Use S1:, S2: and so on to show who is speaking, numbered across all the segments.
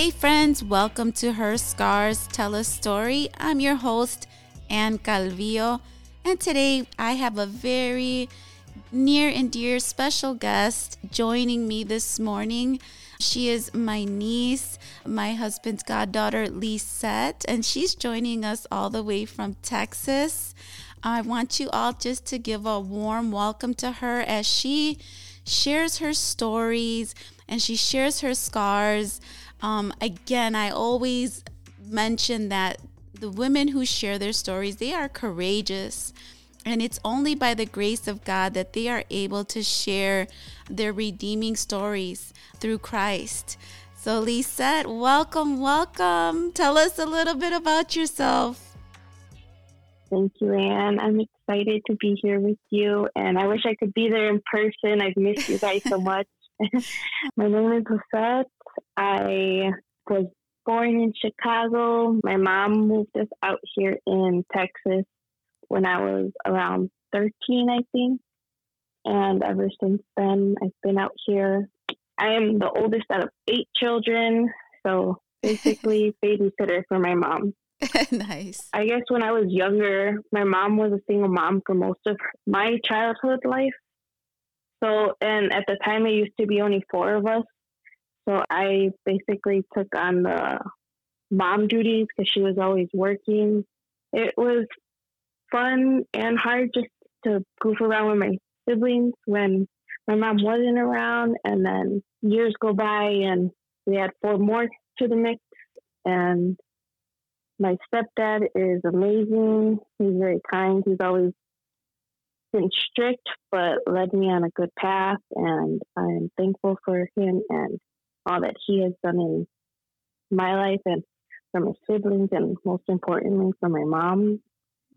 S1: Hey, friends, welcome to Her Scars Tell a Story. I'm your host, Ann Calvillo, and today I have a very near and dear special guest joining me this morning. She is my niece, my husband's goddaughter, Lisette, and she's joining us all the way from Texas. I want you all just to give a warm welcome to her as she shares her stories and she shares her scars. Um, again, I always mention that the women who share their stories, they are courageous. And it's only by the grace of God that they are able to share their redeeming stories through Christ. So, Lisette, welcome, welcome. Tell us a little bit about yourself.
S2: Thank you, Ann. I'm excited to be here with you, and I wish I could be there in person. I've missed you guys so much. My name is Lisette. I was born in Chicago. My mom moved us out here in Texas when I was around 13, I think. And ever since then, I've been out here. I am the oldest out of eight children. So basically, babysitter for my mom.
S1: nice.
S2: I guess when I was younger, my mom was a single mom for most of my childhood life. So, and at the time, it used to be only four of us. So I basically took on the mom duties because she was always working. It was fun and hard just to goof around with my siblings when my mom wasn't around. And then years go by and we had four more to the mix. And my stepdad is amazing. He's very kind. He's always been strict, but led me on a good path. And I'm thankful for him and all that he has done in my life and for my siblings, and most importantly, for my mom.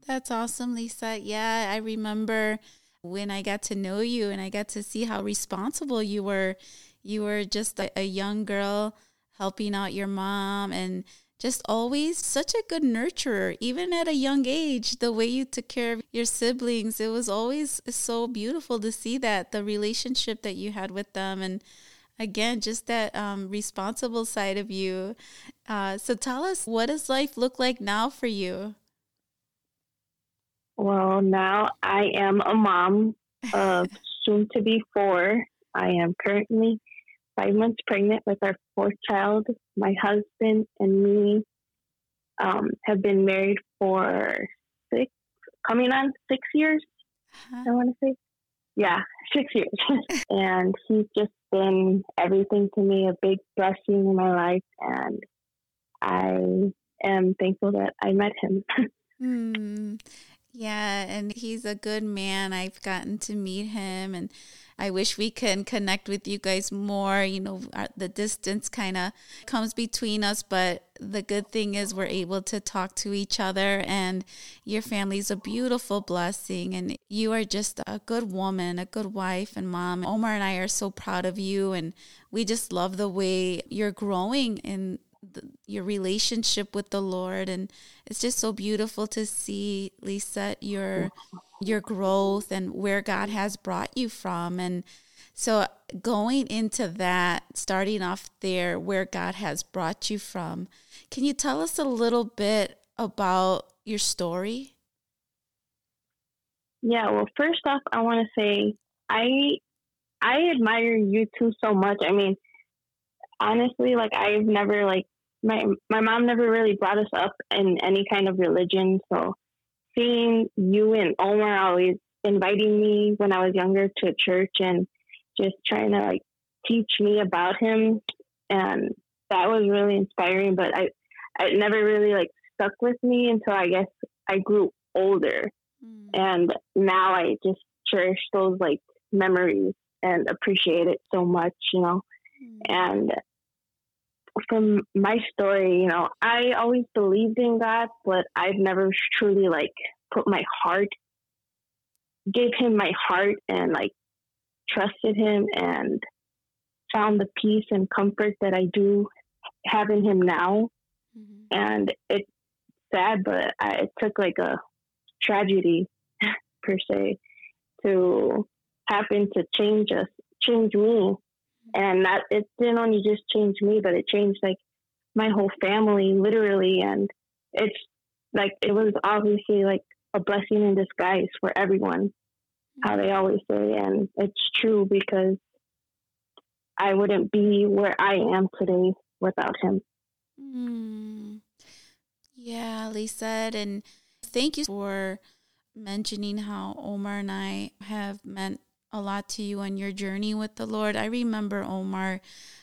S1: That's awesome, Lisa. Yeah, I remember when I got to know you and I got to see how responsible you were. You were just a, a young girl helping out your mom and just always such a good nurturer, even at a young age. The way you took care of your siblings, it was always so beautiful to see that the relationship that you had with them, and again, just that um, responsible side of you. Uh, so, tell us, what does life look like now for you?
S2: Well, now I am a mom of soon to be four. I am currently five months pregnant with our fourth child. My husband and me um, have been married for six, coming on six years. Uh-huh. I want to say, yeah, six years. and he's just been everything to me, a big blessing in my life, and I am thankful that I met him.
S1: mm. Yeah, and he's a good man. I've gotten to meet him and I wish we can connect with you guys more. You know, our, the distance kind of comes between us, but the good thing is we're able to talk to each other, and your family is a beautiful blessing. And you are just a good woman, a good wife and mom. Omar and I are so proud of you, and we just love the way you're growing in the, your relationship with the Lord, and it's just so beautiful to see, Lisa, your your growth and where God has brought you from, and so going into that, starting off there, where God has brought you from, can you tell us a little bit about your story?
S2: Yeah, well, first off, I want to say I I admire you two so much. I mean, honestly, like I've never like my my mom never really brought us up in any kind of religion, so seeing you and Omar always inviting me when I was younger to church and just trying to like teach me about him and that was really inspiring but I it never really like stuck with me until I guess I grew older mm. and now I just cherish those like memories and appreciate it so much you know mm. and from my story, you know, I always believed in God, but I've never truly like put my heart, gave him my heart and like trusted him and found the peace and comfort that I do have in him now. Mm-hmm. And it's sad, but I, it took like a tragedy per se to happen to change us, change me and that it didn't only just change me, but it changed like my whole family, literally. And it's like, it was obviously like a blessing in disguise for everyone, how they always say. And it's true because I wouldn't be where I am today without him.
S1: Mm. Yeah, Lisa, and thank you for mentioning how Omar and I have meant a lot to you on your journey with the Lord. I remember Omar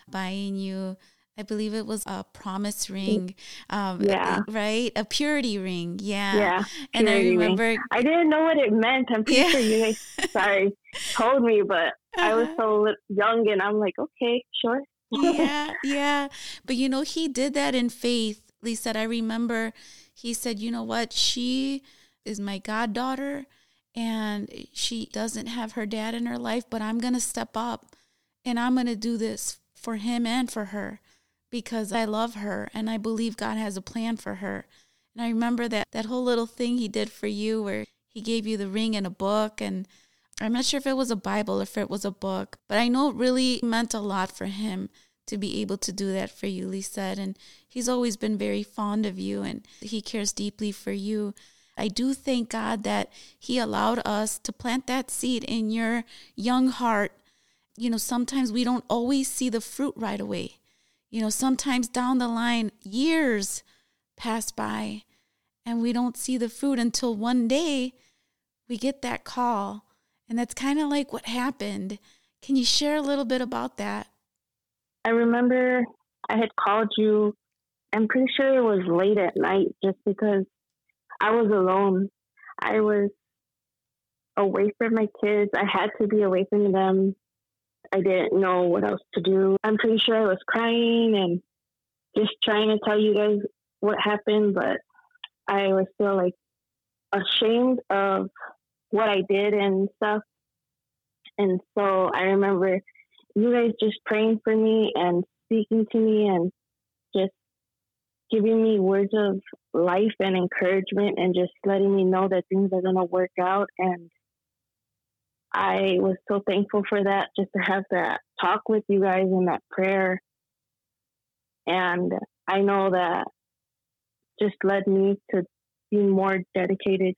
S1: buying you I believe it was a promise ring.
S2: Um, yeah.
S1: Right? A purity ring. Yeah.
S2: Yeah.
S1: And I remember.
S2: Ring. I didn't know what it meant. I'm pretty yeah. sure you guys, sorry, told me, but uh-huh. I was uh-huh. so young and I'm like, okay, sure.
S1: yeah. Yeah. But you know, he did that in faith. Lisa, I remember he said, you know what? She is my goddaughter and she doesn't have her dad in her life, but I'm going to step up and I'm going to do this for him and for her because I love her and I believe God has a plan for her. And I remember that that whole little thing he did for you where he gave you the ring and a book and I'm not sure if it was a Bible or if it was a book, but I know it really meant a lot for him to be able to do that for you, Lisa. And he's always been very fond of you and he cares deeply for you. I do thank God that he allowed us to plant that seed in your young heart. You know, sometimes we don't always see the fruit right away. You know, sometimes down the line, years pass by and we don't see the fruit until one day we get that call. And that's kind of like what happened. Can you share a little bit about that?
S2: I remember I had called you. I'm pretty sure it was late at night just because I was alone. I was away from my kids. I had to be away from them. I didn't know what else to do. I'm pretty sure I was crying and just trying to tell you guys what happened, but I was still like ashamed of what I did and stuff. And so I remember you guys just praying for me and speaking to me and giving me words of life and encouragement and just letting me know that things are going to work out and I was so thankful for that, just to have that talk with you guys and that prayer. And I know that just led me to be more dedicated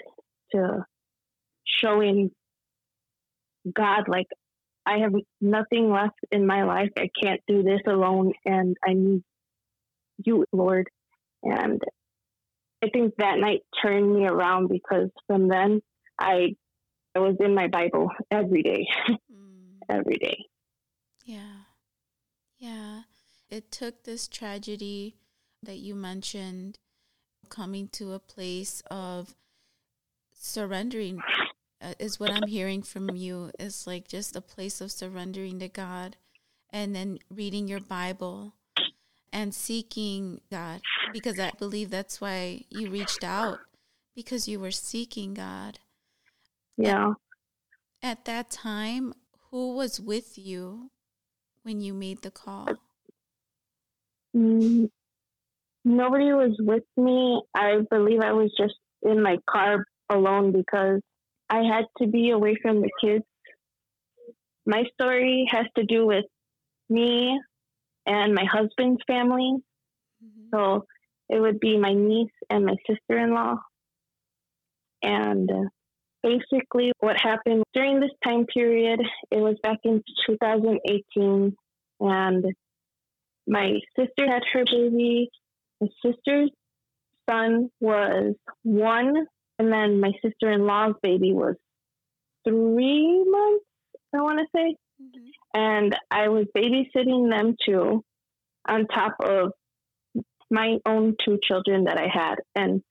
S2: to showing God, like, I have nothing left in my life. I can't do this alone, and I need you, Lord. And I think that night turned me around because from then I I was in my Bible every day, mm. every day.
S1: Yeah. Yeah. It took this tragedy that you mentioned coming to a place of surrendering uh, is what I'm hearing from you is like just a place of surrendering to God and then reading your Bible and seeking God because I believe that's why you reached out because you were seeking God
S2: yeah.
S1: At, at that time, who was with you when you made the call?
S2: Mm, nobody was with me. I believe I was just in my car alone because I had to be away from the kids. My story has to do with me and my husband's family. Mm-hmm. So it would be my niece and my sister in law. And uh, basically what happened during this time period, it was back in 2018, and my sister had her baby. My sister's son was one, and then my sister in law's baby was three months, I want to say. Mm-hmm. And I was babysitting them too, on top of my own two children that I had. And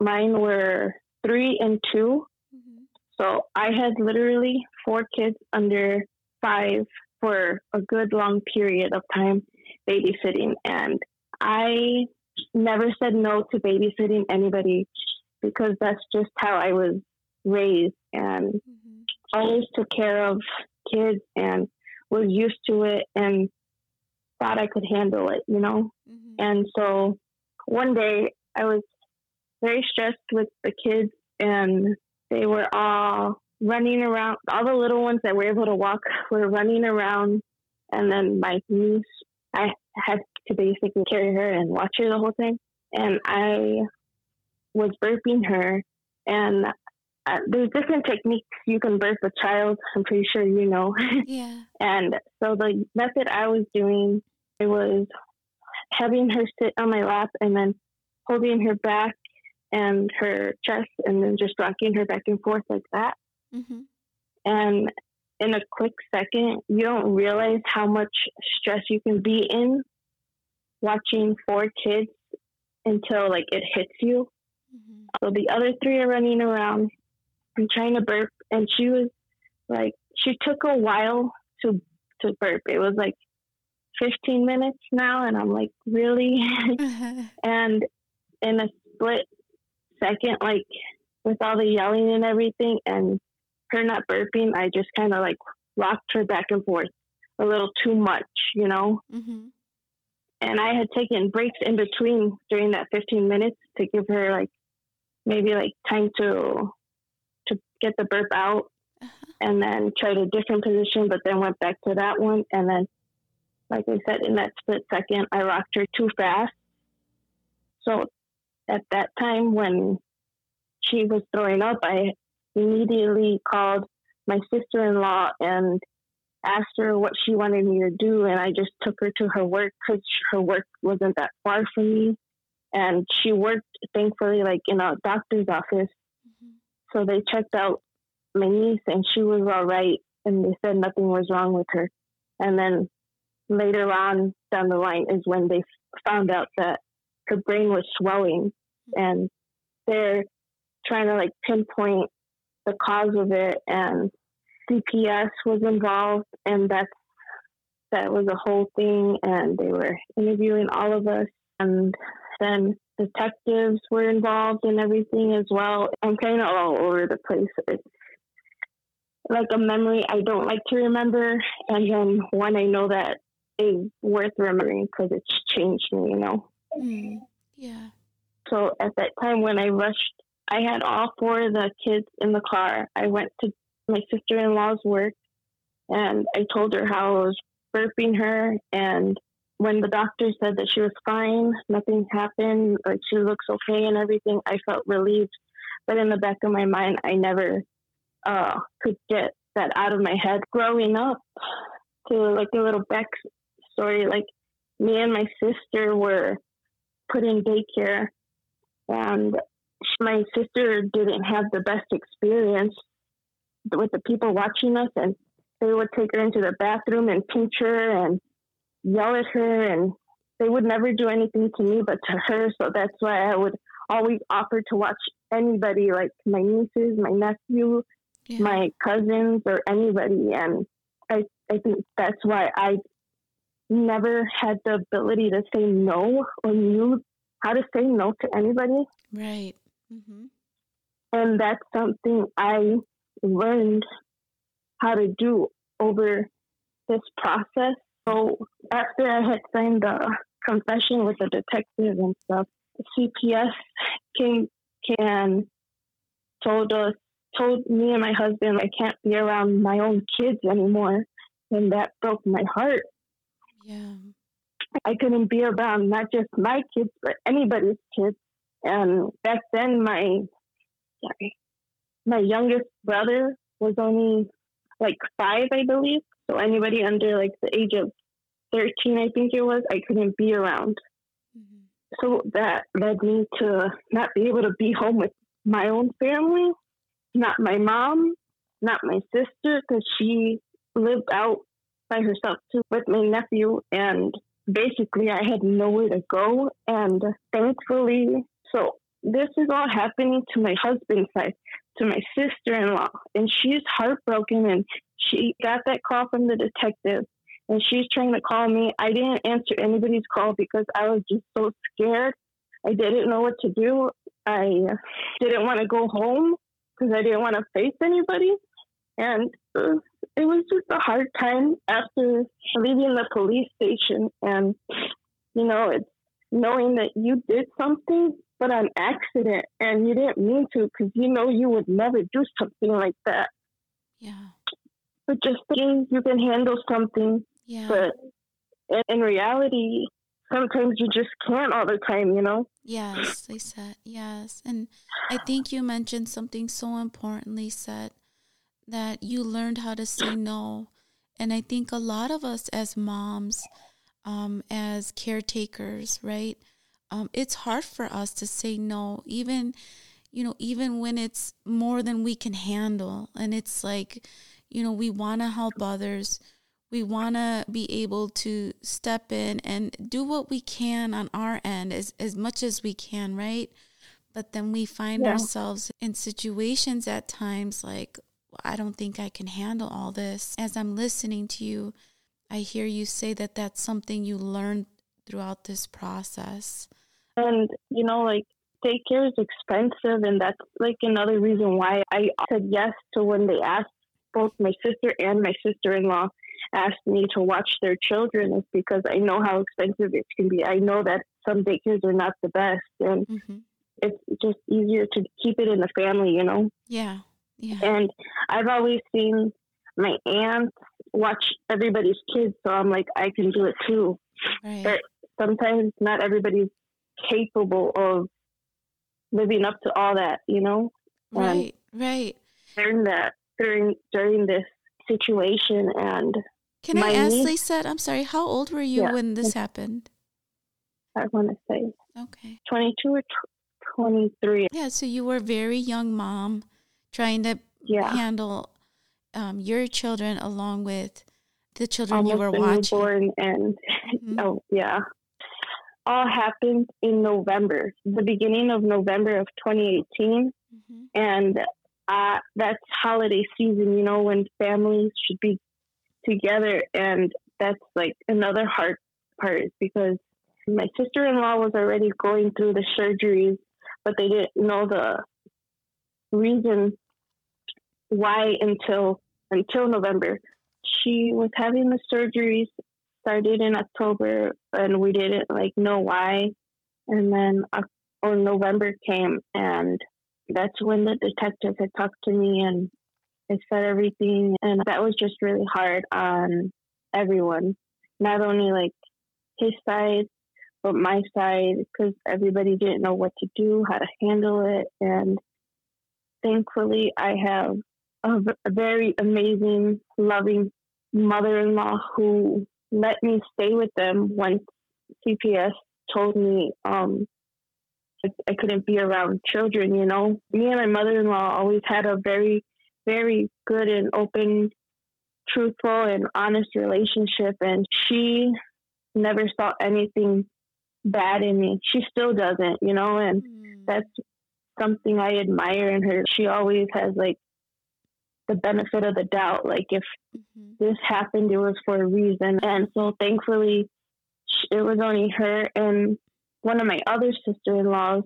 S2: mine were three and two. So I had literally four kids under five for a good long period of time babysitting. And I never said no to babysitting anybody because that's just how I was raised and mm-hmm. always took care of kids and was used to it and thought I could handle it, you know? Mm-hmm. And so one day I was very stressed with the kids and they were all running around. All the little ones that were able to walk were running around. And then my niece, I had to basically carry her and watch her the whole thing. And I was burping her, and uh, there's different techniques you can birth a child. I'm pretty sure you know.
S1: Yeah.
S2: and so the method I was doing, it was having her sit on my lap and then holding her back and her chest, and then just rocking her back and forth like that.
S1: Mm-hmm.
S2: And in a quick second, you don't realize how much stress you can be in watching four kids until like it hits you.
S1: Mm-hmm.
S2: So the other three are running around and trying to burp, and she was like, she took a while to to burp. It was like 15 minutes now, and I'm like, really? and in a split second, like with all the yelling and everything, and her not burping, I just kind of like rocked her back and forth a little too much, you know.
S1: mm-hmm.
S2: And I had taken breaks in between during that 15 minutes to give her like maybe like time to get the burp out,
S1: Uh-huh.
S2: and then tried a different position, but then went back to that one, and then like I said, in that split second, I rocked her too fast. So at that time, when she was throwing up, I immediately called my sister in law and asked her what she wanted me to do. And I just took her to her work because her work wasn't that far from me. And she worked, thankfully, like in a doctor's office. So they checked out my niece and she was all right. And they said nothing was wrong with her. And then later on down the line is when they found out that her brain was swelling and they're trying to like pinpoint the cause of it and CPS was involved and that's that was a whole thing and they were interviewing all of us and then detectives were involved and everything as well. I'm kind of all over the place. It's like a memory I don't like to remember and then one I know that is worth remembering because it's changed me, you know.
S1: Mm. Yeah.
S2: So at that time when I rushed, I had all four of the kids in the car. I went to my sister in law's work and I told her how I was burping her. And when the doctor said that she was fine, nothing happened, like she looks okay and everything, I felt relieved. But in the back of my mind, I never uh, could get that out of my head. Growing up, to like a little backstory, like me and my sister were put in daycare and my sister didn't have the best experience with the people watching us and they would take her into the bathroom and pinch her and yell at her and they would never do anything to me but to her so that's why i would always offer to watch anybody like my nieces my nephew
S1: Yeah.
S2: my cousins or anybody and i i think that's why i never had the ability to say no or knew how to say no to anybody
S1: right. Mm-hmm.
S2: and that's something I learned how to do over this process. So after I had signed the confession with the detective and stuff, CPS came and told us, told me and my husband I can't be around my own kids anymore, and that broke my heart.
S1: Yeah.
S2: I couldn't be around not just my kids, but anybody's kids. And back then, my sorry, my youngest brother was only like five, I believe. So anybody under like the age of thirteen, I think it was, I couldn't be around.
S1: Mm-hmm.
S2: So that led me to not be able to be home with my own family, not my mom, not my sister, because she lived out by herself too with my nephew. And basically, I had nowhere to go. And thankfully, so this is all happening to my husband's side, to my sister in law. And she's heartbroken. And she got that call from the detective and she's trying to call me. I didn't answer anybody's call because I was just so scared. I didn't know what to do. I didn't want to go home because I didn't want to face anybody. And it was, it was just a hard time after leaving the police station. And, you know, it's knowing that you did something, but on accident, and you didn't mean to because you know you would never do something like that.
S1: Yeah.
S2: But just thinking you can handle something
S1: Yeah.
S2: but in, in reality, sometimes you just can't all the time, you know?
S1: Yes, they said, yes. And I think you mentioned something so importantly said that you learned how to say no. And I think a lot of us as moms, um, as caretakers, right? Um, it's hard for us to say no, even, you know, even when it's more than we can handle. And it's like, you know, we want to help others we want to be able to step in and do what we can on our end as, as much as we can, right? But then we find yeah. ourselves in situations at times like, I don't think I can handle all this. As I'm listening to you, I hear you say that that's something you learned throughout this process.
S2: And, you know, like daycare is expensive. And that's like another reason why I said yes to when they asked both my sister and my sister in law asked me to watch their children is because I know how expensive it can be. I know that some daycares are not the best, and mm-hmm. it's just easier to keep it in the family, you know?
S1: Yeah.
S2: Yeah. And I've always seen my aunts watch everybody's kids, so I'm like, I can do it too. Right. But sometimes not everybody's capable of living up to all that, you know?
S1: Right, and right.
S2: During that during during this situation and
S1: can I ask niece, said I'm sorry, how old were you yeah, when this happened?
S2: I want to say
S1: okay,
S2: 22 or 23.
S1: Yeah, so you were a very young mom trying to yeah. handle um, your children along with the children
S2: Almost
S1: you were watching.
S2: Newborn and mm-hmm. oh yeah, all happened in November, the beginning of November of 2018, mm-hmm. and uh, that's holiday season. You know when families should be together. And that's like another hard part because my sister in law was already going through the surgeries, but they didn't know the reason why until until November. She was having the surgeries started in October and we didn't like know why. And then uh, or November came and that's when the detective had talked to me and I said everything, and that was just really hard on everyone, not only like his side, but my side, because everybody didn't know what to do, how to handle it. And thankfully, I have a, very amazing, loving mother in law who let me stay with them once CPS told me um, I couldn't be around children, you know. Me and my mother in law always had a very very good and open, truthful and honest relationship. And she never saw anything bad in me. She still doesn't, you know, and mm. that's something I admire in her. She always has like the benefit of the doubt. Like if mm-hmm. this happened, it was for a reason. And so thankfully, it was only her and one of my other sister in laws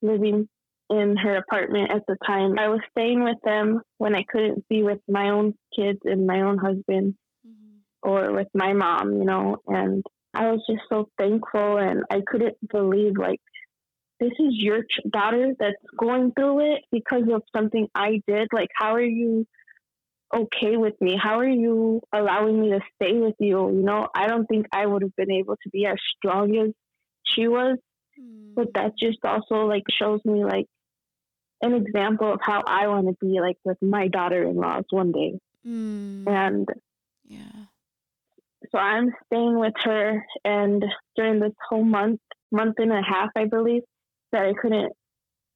S2: living in her apartment at the time. I was staying with them when I couldn't be with my own kids and my own husband mm-hmm. or with my mom, you know, and I was just so thankful and I couldn't believe like this is your daughter that's going through it because of something I did. Like, how are you okay with me? How are you allowing me to stay with you? You know, I don't think I would have been able to be as strong as she was. Mm. But that just also like shows me like an example of how I want to be like with my daughter-in-laws one day. Mm. And
S1: yeah.
S2: So I'm staying with her and during this whole month, month and a half I believe, that I couldn't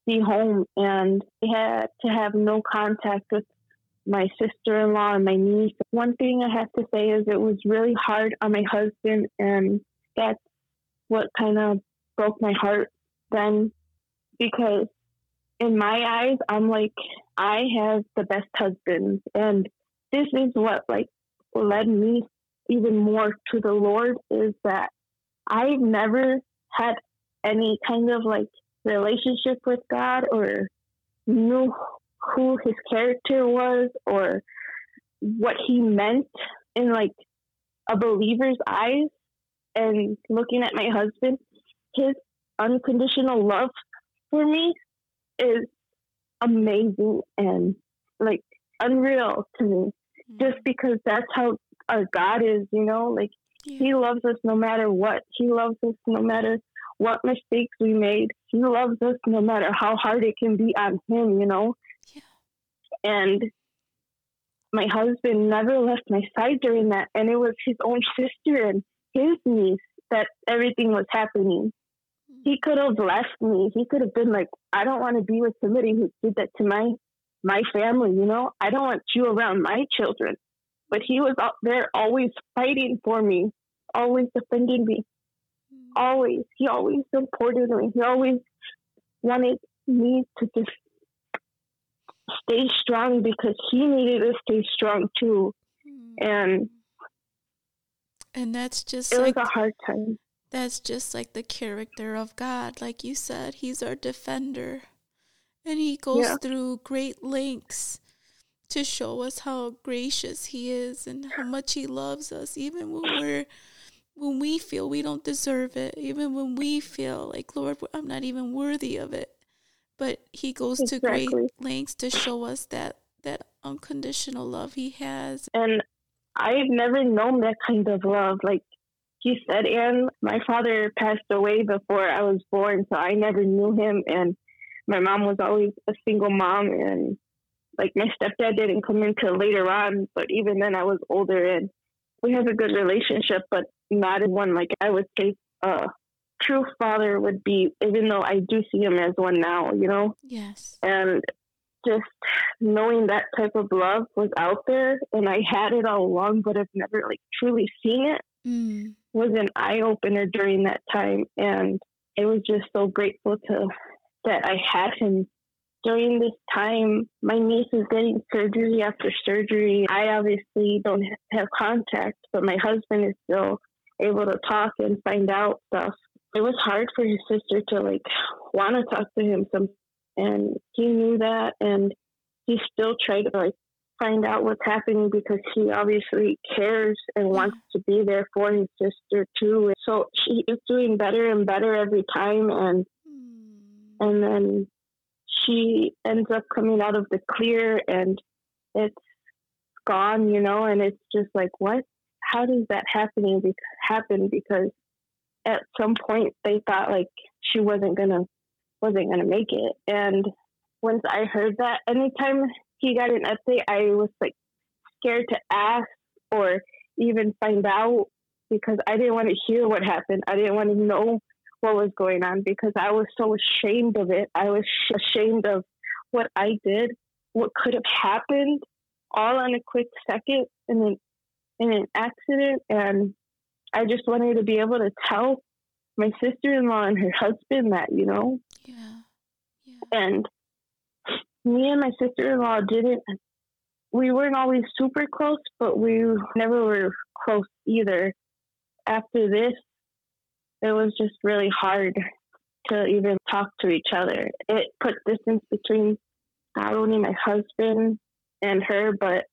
S2: be home and I had to have no contact with my sister-in-law and my niece. One thing I have to say is it was really hard on my husband and that's what kind of broke my heart then because in my eyes, I'm like, I have the best husband. And this is what like led me even more to the Lord is that I've never had any kind of like relationship with God or knew who his character was or what he meant in like a believer's eyes and looking at my husband, his unconditional love for me is amazing and like unreal to me mm-hmm. just because that's how our God is, you know, like Yeah. He loves us no matter what. He loves us no matter what mistakes we made. He loves us no matter how hard it can be on him, you know? Yeah. And my husband never left my side during that. And it was his own sister and his niece that everything was happening. Mm. He could have left me. He could have been like, I don't want to be with somebody who did that to my my family, you know? I don't want you around my children. But he was out there always fighting for me, always defending me. Always. He always supported me. He always wanted me to just stay strong because he needed to stay strong too. Mm. And
S1: and that's just
S2: it
S1: like,
S2: was a hard time.
S1: That's just like the character of God, like you said, he's our defender. And he goes yeah. through great lengths to show us how gracious he is and how much he loves us, even when we're when we feel we don't deserve it, even when we feel like Lord, I'm not even worthy of it. But he goes exactly. to great lengths to show us that that unconditional love he has.
S2: And I've never known that kind of love. Like he said, and my father passed away before I was born, so I never knew him. And my mom was always a single mom, and like my stepdad didn't come until later on. But even then, I was older, and we have a good relationship, but not in one like I would say a true father would be. Even though I do see him as one now, you know.
S1: Yes.
S2: And just knowing that type of love was out there and I had it all along, but I've never like truly seen it mm. was an eye opener during that time. And it was just so grateful to that I had him during this time. My niece is getting surgery after surgery. I obviously don't have contact, but my husband is still able to talk and find out stuff. It was hard for his sister to like want to talk to him some and he knew that and he still tried to like find out what's happening because he obviously cares and wants to be there for his sister too. So she is doing better and better every time and hmm. and then she ends up coming out of the clear and it's gone, you know, and it's just like what? How does that happening be- happen? Because at some point they thought like she wasn't gonna wasn't to make it. And once I heard that, anytime he got an update, I was like scared to ask or even find out because I didn't want to hear what happened. I didn't want to know what was going on because I was so ashamed of it. I was ashamed of what I did, what could have happened, all in a quick second in an in an accident, and I just wanted to be able to tell my sister in law and her husband that, you know?
S1: Yeah. yeah.
S2: And me and my sister in law didn't, we weren't always super close, but we never were close either. After this, it was just really hard to even talk to each other. It put distance between not only my husband and her, but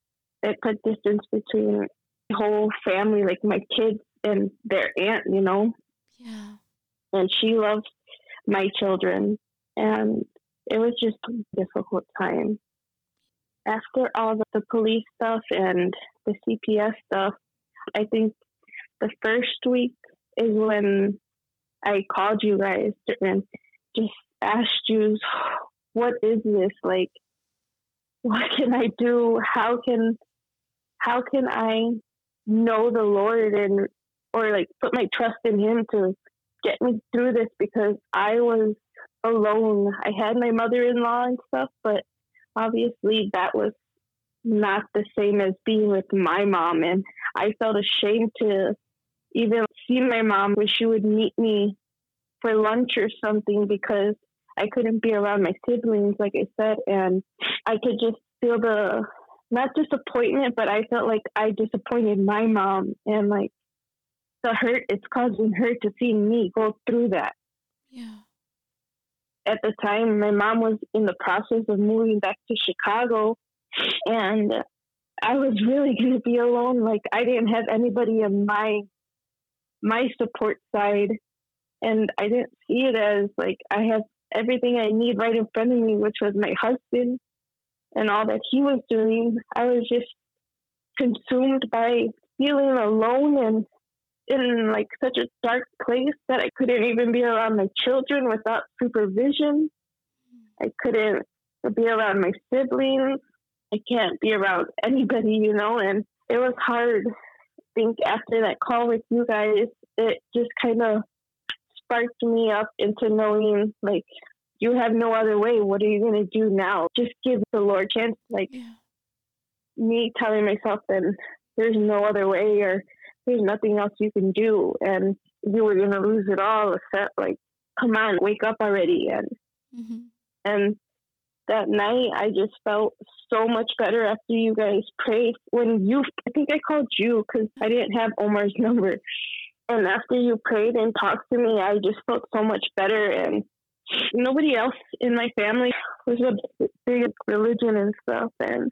S2: it put distance between the whole family, like my kids and their aunt, you know?
S1: Yeah.
S2: And she loves my children. And it was just a difficult time. After all the, the police stuff and the CPS stuff, I think the first week is when I called you guys and just asked you, what is this? Like, what can I do? How can, how can I know the Lord and, or like put my trust in Him to get me through this because I was alone. I had my mother in law and stuff, but obviously that was not the same as being with my mom. And I felt ashamed to even see my mom when she would meet me for lunch or something because I couldn't be around my siblings, like I said. And I could just feel the, not disappointment, but I felt like I disappointed my mom. And like, the hurt it's causing her to see me go through that.
S1: Yeah.
S2: At the time, my mom was in the process of moving back to Chicago, and I was really going to be alone. Like I didn't have anybody in my my support side, and I didn't see it as like I have everything I need right in front of me, which was my husband and all that he was doing. I was just consumed by feeling alone and in like such a dark place that I couldn't even be around my children without supervision. I couldn't be around my siblings. I can't be around anybody, you know, and it was hard. Think after that call with you guys, it just kind of sparked me up into knowing like you have no other way. What are you going to do now? Just give the Lord chance. Like yeah. me telling myself that there's no other way or there's nothing else you can do and you were going to lose it all except like, come on, wake up already. And, mm-hmm. and that night I just felt so much better after you guys prayed. When you, I think I called you because I didn't have Omar's number. And after you prayed and talked to me, I just felt so much better. And nobody else in my family was a big religion and stuff. And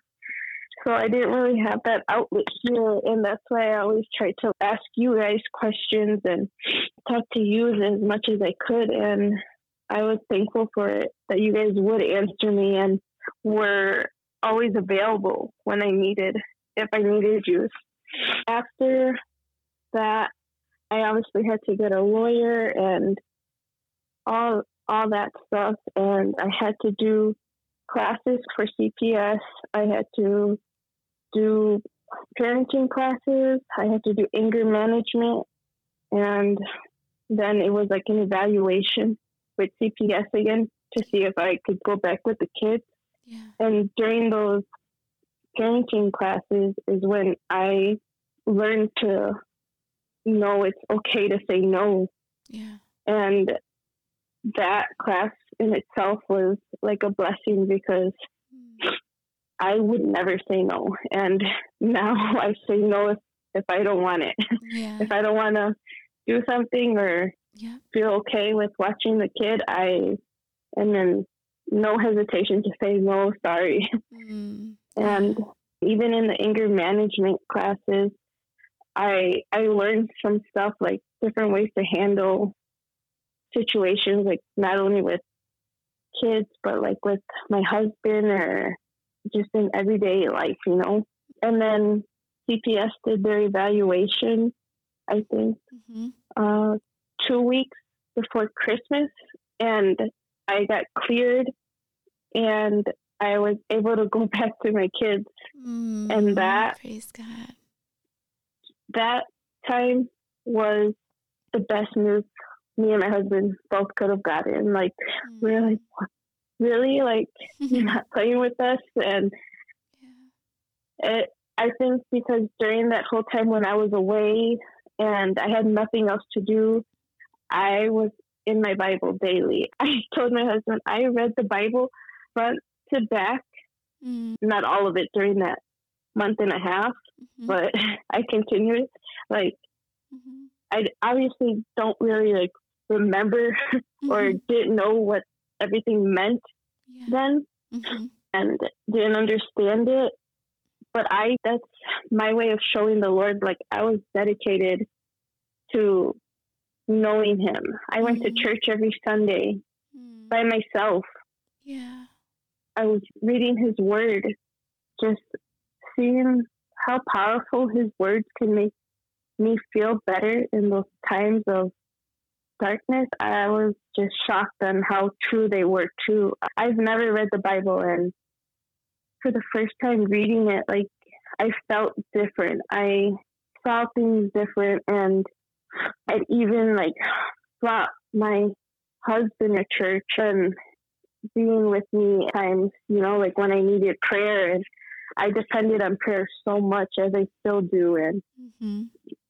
S2: so I didn't really have that outlet here. And that's why I always tried to ask you guys questions and talk to you as much as I could. And I was thankful for it that you guys would answer me and were always available when I needed, if I needed you. After that, I obviously had to get a lawyer and all all that stuff, and I had to do classes for CPS. I had to do parenting classes. I had to do anger management, and then it was like an evaluation with CPS again to see if I could go back with the kids. Yeah. And during those parenting classes is when I learned to know it's okay to say no.
S1: Yeah.
S2: And that class in itself was like a blessing because mm. I would never say no. And now I say no if, if I don't want it. Yeah. if I don't want to do something or yeah. feel okay with watching the kid, I, and then no hesitation to say no, sorry. Mm. and even in the anger management classes, I I learned some stuff like different ways to handle situations, like not only with kids, but like with my husband or just in everyday life, you know. And then CPS did their evaluation, I think, mm-hmm. uh, two weeks before Christmas, and I got cleared, and I was able to go back to my kids, mm, and that
S1: praise God.
S2: That time was the best news me and my husband both could have gotten. Like, mm. we're like, really? Like, you're not playing with us? And yeah. it, I think because during that whole time when I was away and I had nothing else to do, I was in my Bible daily. I told my husband I read the Bible front to back, mm. not all of it during that month and a half, mm-hmm. but I continued. Like, mm-hmm. I obviously don't really like remember mm-hmm. or didn't know what everything meant yeah. then mm-hmm. and didn't understand it. But I, that's my way of showing the Lord, like I was dedicated to knowing Him. I went to mm-hmm. church every Sunday mm. by myself.
S1: Yeah.
S2: I was reading His Word, just seeing how powerful His words can make me feel better in those times of darkness, I was just shocked on how true they were too. I've never read the Bible and for the first time reading it, like I felt different. I saw things different and I'd even like brought my husband to church and being with me times, you know, like when I needed prayer and I depended on prayer so much as I still do. And mm-hmm.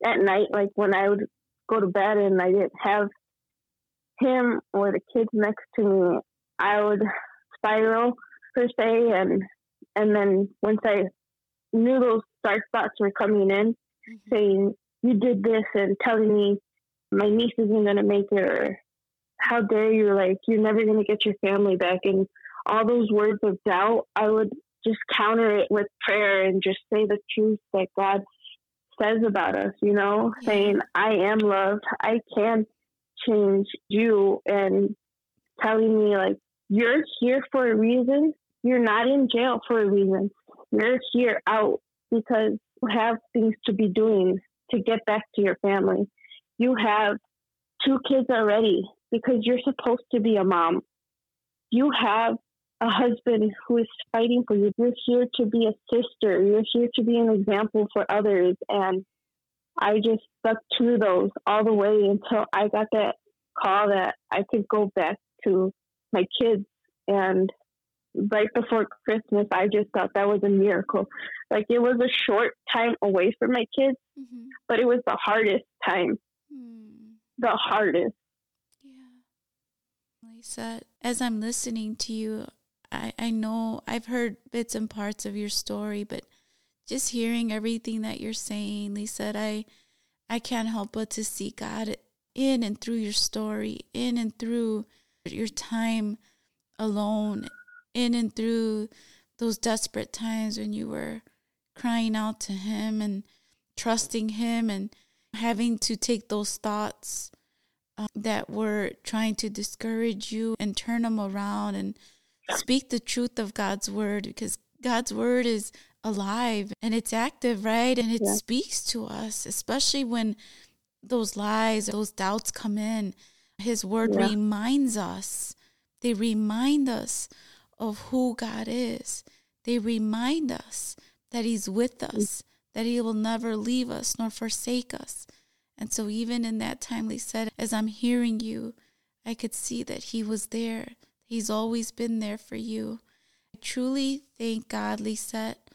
S2: at night, like when I would go to bed and I didn't have him or the kids next to me, I would spiral per se, and and then once I knew those dark thoughts were coming in, mm-hmm. saying you did this and telling me my niece isn't gonna make it, or how dare you, like you're never gonna get your family back, and all those words of doubt, I would just counter it with prayer and just say the truth that God says about us, you know, yeah. saying, I am loved. I can change you and telling me, like, you're here for a reason. You're not in jail for a reason. You're here out because you have things to be doing to get back to your family. you have two kids already because you're supposed to be a mom. You have a husband who is fighting for you. You're here to be a sister. You're here to be an example for others. And I just stuck to those all the way until I got that call that I could go back to my kids. And right before Christmas, I just thought that was a miracle. Like it was a short time away from my kids, mm-hmm. but it was the hardest time. Mm. The hardest.
S1: Yeah. Lisa, as I'm listening to you, I, I know I've heard bits and parts of your story, but just hearing everything that you're saying, Lisa, I I can't help but to see God in and through your story, in and through your time alone, in and through those desperate times when you were crying out to Him and trusting Him and having to take those thoughts uh, that were trying to discourage you and turn them around and speak the truth of God's word because God's word is alive and it's active, right? And it yeah. speaks to us, especially when those lies, those doubts come in. His word yeah. reminds us, they remind us of who God is. They remind us that He's with mm. us, that He will never leave us nor forsake us. And so, even in that time, He said, as I'm hearing you, I could see that He was there, He's always been there for you. I truly thank God, Lisette,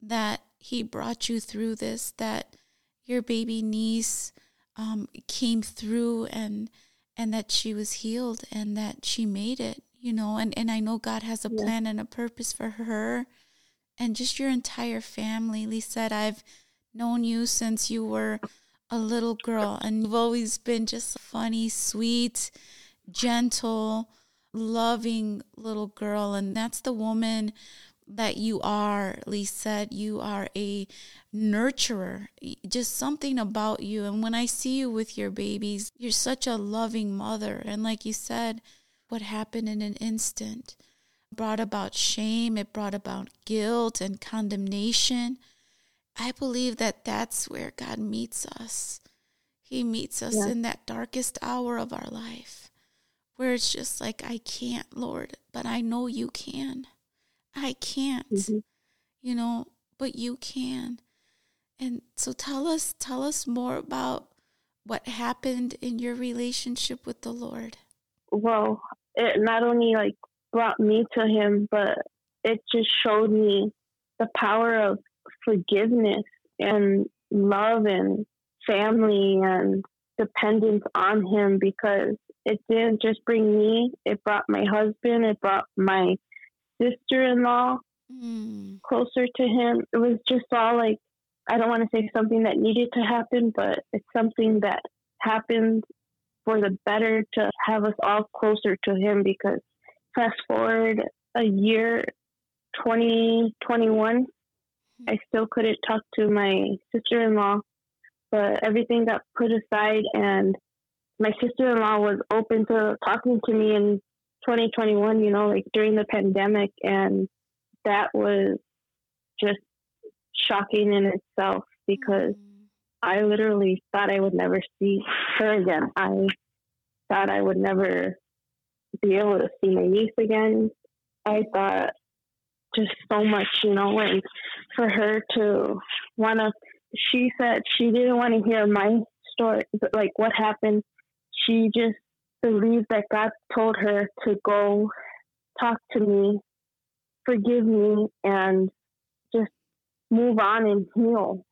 S1: that He brought you through this, that your baby niece um, came through and and that she was healed and that she made it, you know, and, and I know God has a yeah. plan and a purpose for her and just your entire family. Lisette, I've known you since you were a little girl and you've always been just funny, sweet, gentle, loving little girl. And that's the woman that you are, Lisette. You are a nurturer, just something about you. And when I see you with your babies, you're such a loving mother. And like you said, what happened in an instant brought about shame, it brought about guilt and condemnation. I believe that that's where God meets us. He meets us yeah. in that darkest hour of our life where it's just like, I can't, Lord, but I know you can. I can't, mm-hmm. you know, but you can. And so tell us, tell us more about what happened in your relationship with the Lord.
S2: Well, it not only like brought me to him, but it just showed me the power of forgiveness and love and family and dependence on him because it didn't just bring me, it brought my husband, it brought my sister in law mm. closer to him. It was just all like, I don't want to say something that needed to happen, but it's something that happened for the better to have us all closer to him because fast forward a year, 2021, hmm. I still couldn't talk to my sister in law, but everything got put aside and my sister in law was open to talking to me in 2021, you know, like during the pandemic. And that was just shocking in itself because mm-hmm. I literally thought I would never see her again. I thought I would never be able to see my niece again. I thought just so much, you know, and for her to want to, she said she didn't want to hear my story, like what happened she just believed that God told her to go talk to me, forgive me, and just move on and heal.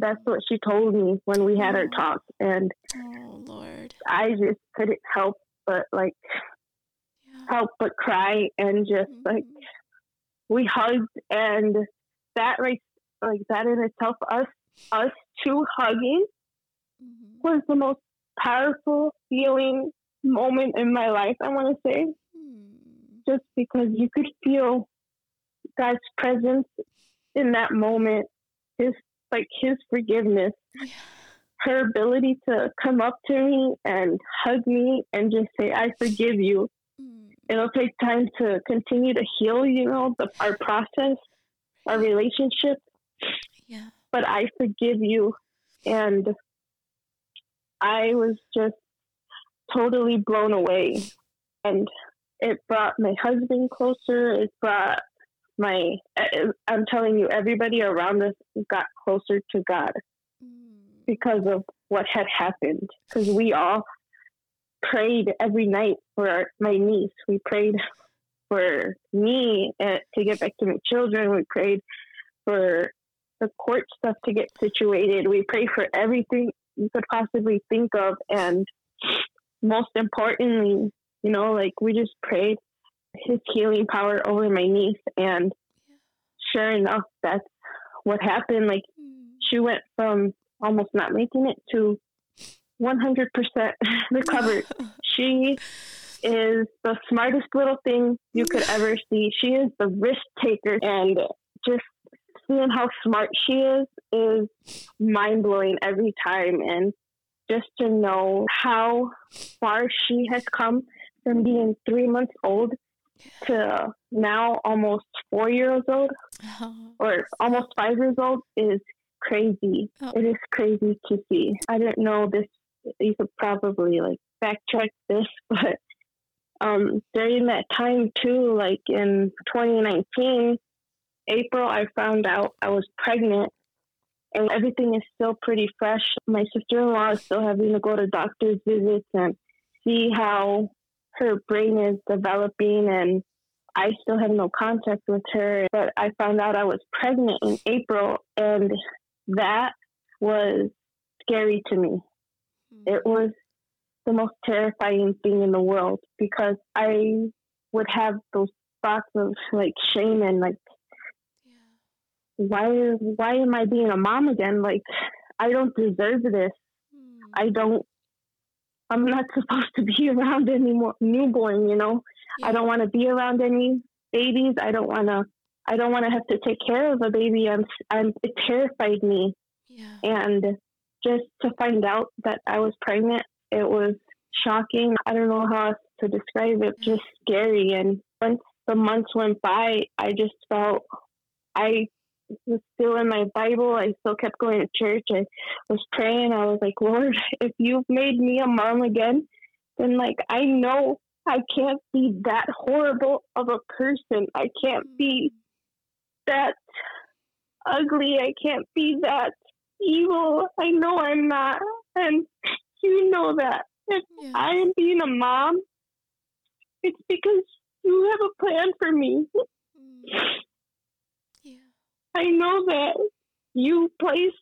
S2: That's what she told me when we had our talk. And
S1: oh, Lord.
S2: I just couldn't help but like yeah. help but cry and just mm-hmm. like we hugged and that like like that in itself us us two hugging mm-hmm. was the most powerful feeling moment in my life, I want to say. Hmm. Just because you could feel God's presence in that moment, his like his forgiveness, yeah. her ability to come up to me and hug me and just say, I forgive you. Hmm. It'll take time to continue to heal, you know, the, our process, our relationship.
S1: Yeah.
S2: But I forgive you. And I was just totally blown away. And it brought my husband closer. It brought my, I'm telling you, everybody around us got closer to God mm. because of what had happened. Because we all prayed every night for our, my niece. We prayed for me uh, to get back to my children. We prayed for the court stuff to get situated. We prayed for everything you could possibly think of. And most importantly, you know, like we just prayed his healing power over my niece. And sure enough, that's what happened. Like she went from almost not making it to 100% recovered. she is the smartest little thing you could ever see. She is the risk taker and just seeing how smart she is is mind blowing every time and just to know how far she has come from being three months old to now almost four years old oh. or almost five years old is crazy. Oh. It is crazy to see. I didn't know this. You could probably like backtrack this, but um, during that time too, like in 2019, April, I found out I was pregnant and everything is still pretty fresh. My sister in law is still having to go to doctor's visits and see how her brain is developing and I still have no contact with her. But I found out I was pregnant in April and that was scary to me. Mm-hmm. It was the most terrifying thing in the world because I would have those thoughts of like shame and like yeah. why why am I being a mom again? Like I don't deserve this. Mm. I don't I'm not supposed to be around any more newborn, you know. Yeah. I don't want to be around any babies. I don't want to I don't want to have to take care of a baby. I'm I'm it terrified me. Yeah. And just to find out that I was pregnant, it was shocking. I don't know how else to describe it. Just scary. And once the months went by, I just felt I was still in my Bible. I still kept going to church. I was praying. I was like, Lord, if you've made me a mom again, then like I know I can't be that horrible of a person. I can't be that ugly. I can't be that evil. I know I'm not. And you know that. If yeah. I am being a mom, it's because you have a plan for me. Mm. I know that you placed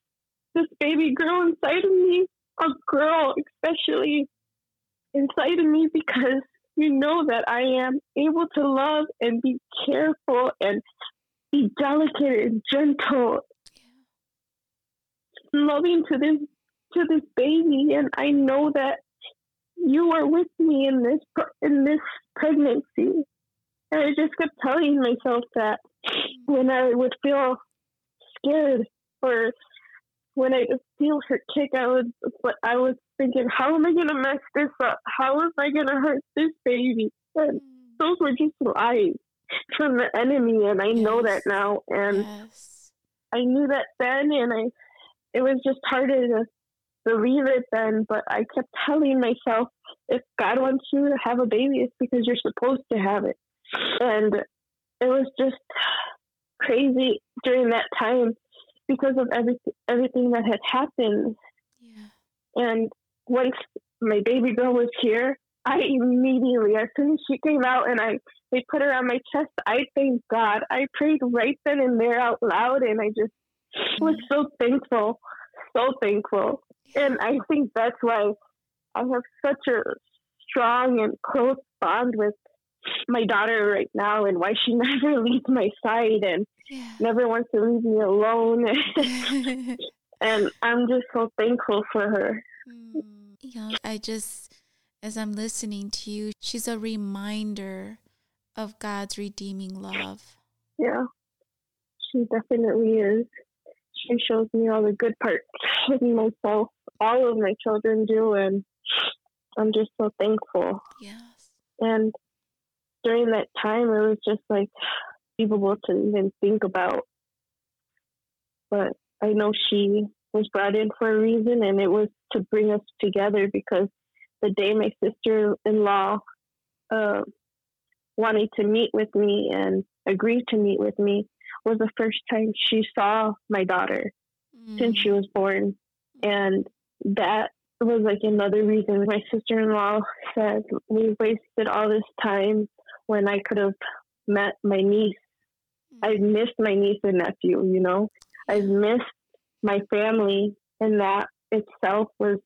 S2: this baby girl inside of me, a girl especially inside of me, because you know that I am able to love and be careful and be delicate and gentle, loving to this to this baby, and I know that you are with me in this in this pregnancy. And I just kept telling myself that when I would feel scared or when I feel her kick, I was I was thinking, how am I gonna mess this up? How am I gonna hurt this baby? And mm. those were just lies from the enemy, and I yes. know that now. And yes. I knew that then, and I it was just harder to believe it then. But I kept telling myself, if God wants you to have a baby, it's because you're supposed to have it. And it was just crazy during that time because of everything everything that had happened. Yeah. And once my baby girl was here, I immediately, as soon as she came out and I they put her on my chest, I thanked God. I prayed right then and there out loud, and I just was so thankful, so thankful. And I think that's why I have such a strong and close bond with my daughter right now and why she never leaves my side and yeah. never wants to leave me alone. and I'm just so thankful for her.
S1: Mm. Yeah, I just, as I'm listening to you, she's a reminder of God's redeeming love.
S2: Yeah, she definitely is. She shows me all the good parts of myself. All of my children do, and I'm just so thankful.
S1: Yes.
S2: And during that time, it was just like unbelievable to even think about. But I know she was brought in for a reason, and it was to bring us together because the day my sister in law uh, wanted to meet with me and agreed to meet with me was the first time she saw my daughter mm. since she was born. And that was like another reason my sister in law said we wasted all this time when I could have met my niece. Mm. I missed my niece and nephew, you know. I missed my family and that itself was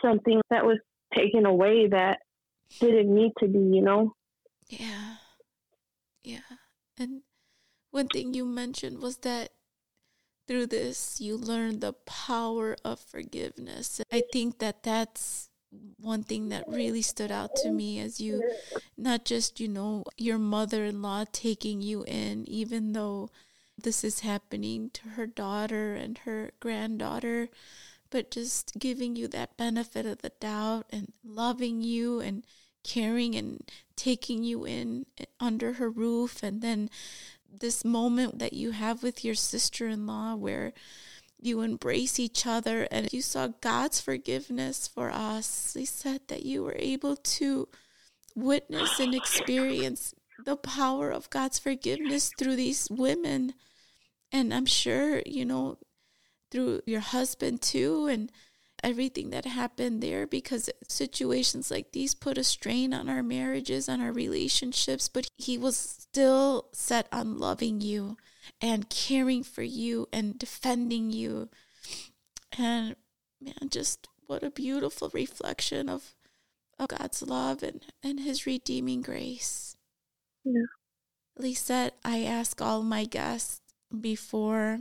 S2: something that was taken away that didn't need to be, you know?
S1: Yeah. Yeah. And one thing you mentioned was that through this you learn the power of forgiveness. I think that that's one thing that really stood out to me as you not just, you know, your mother-in-law taking you in even though this is happening to her daughter and her granddaughter, but just giving you that benefit of the doubt and loving you and caring and taking you in eh, under her roof. And then this moment that you have with your sister-in-law where you embrace each other and you saw God's forgiveness for us. They said that you were able to witness and experience the power of God's forgiveness through these women. And I'm sure, you know, through your husband too. And everything that happened there because situations like these put a strain on our marriages, on our relationships, but he was still set on loving you and caring for you and defending you. And man, just what a beautiful reflection of, of God's love and, and his redeeming grace.
S2: Yeah.
S1: Lisette, I ask all my guests before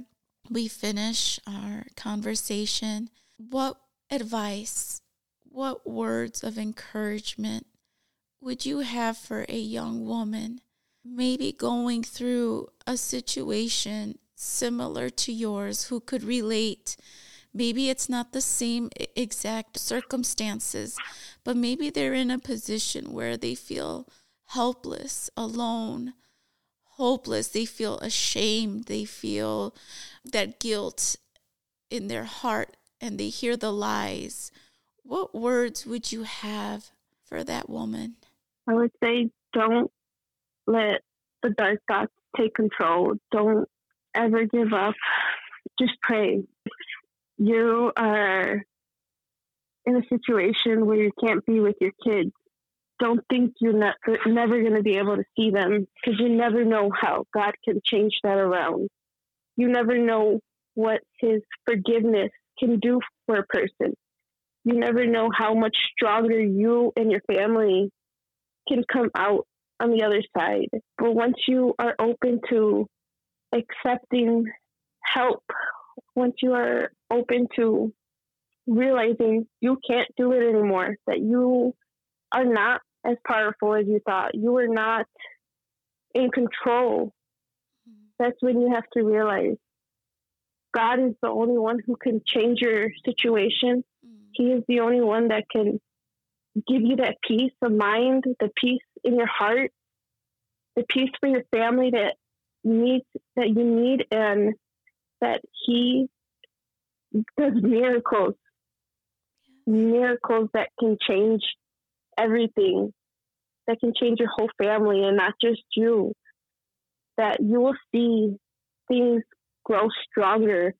S1: we finish our conversation, what advice, what words of encouragement would you have for a young woman maybe going through a situation similar to yours who could relate? Maybe it's not the same exact circumstances, but maybe they're in a position where they feel helpless, alone, hopeless. They feel ashamed. They feel that guilt in their heart and they hear the lies, what words would you have for that woman?
S2: I would say don't let the dark thoughts take control. Don't ever give up. Just pray. You are in a situation where you can't be with your kids. Don't think you're not, never going to be able to see them because you never know how God can change that around. You never know what His forgiveness can do for a person. You never know how much stronger you and your family can come out on the other side. But once you are open to accepting help, once you are open to realizing you can't do it anymore, that you are not as powerful as you thought, you are not in control, that's when you have to realize God is the only one who can change your situation. Mm. He is the only one that can give you that peace of mind, the peace in your heart, the peace for your family that needs that you need and that he does miracles. Miracles that can change everything. That can change your whole family and not just you. That you will see things grow stronger,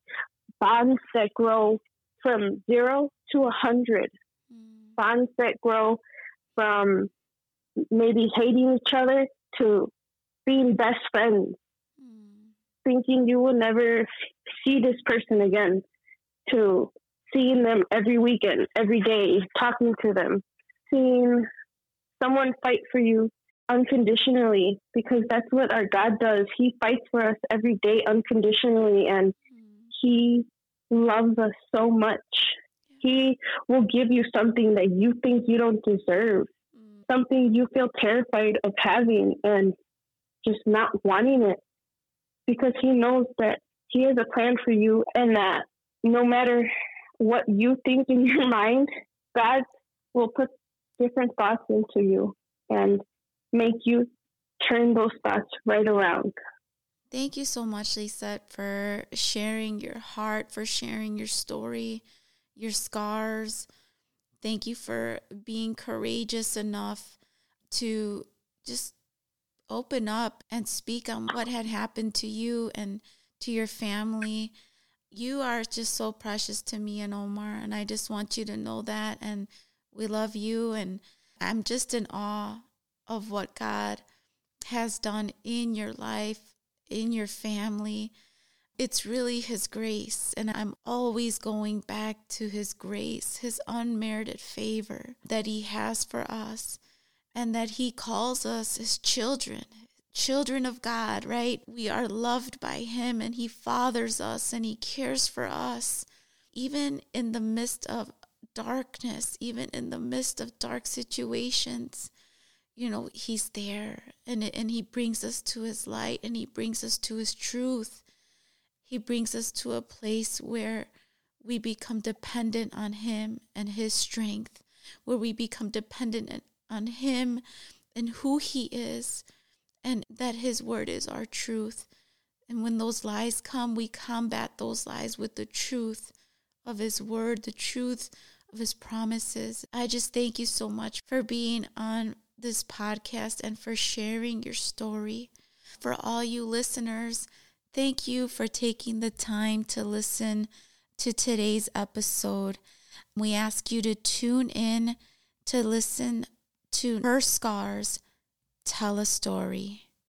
S2: bonds that grow from zero to a hundred, mm. bonds that grow from maybe hating each other to being best friends, mm. thinking you will never see this person again, to seeing them every weekend, every day, talking to them, seeing someone fight for you unconditionally because that's what our God does. He fights for us every day unconditionally and he loves us so much. He will give you something that you think you don't deserve, something you feel terrified of having and just not wanting it because he knows that he has a plan for you and that no matter what you think in your mind, God will put different thoughts into you. And make you turn those thoughts right around.
S1: Thank you so much, Lisa, for sharing your heart, for sharing your story, your scars. Thank you for being courageous enough to just open up and speak on what had happened to you and to your family. You are just so precious to me and Omar, and I just want you to know that. And we love you, and I'm just in awe of what God has done in your life in your family. It's really His grace. And I'm always going back to His grace, His unmerited favor that He has for us, and that He calls us His children, children of God, right? We are loved by Him, and He fathers us and He cares for us, even in the midst of darkness, even in the midst of dark situations you know he's there and and he brings us to his light and he brings us to his truth he brings us to a place where we become dependent on him and his strength where we become dependent on him and who he is and that his word is our truth and when those lies come we combat those lies with the truth of his word the truth of his promises i just thank you so much for being on this podcast and for sharing your story. For all you listeners, thank you for taking the time to listen to today's episode. We ask you to tune in to listen to her scars tell a story.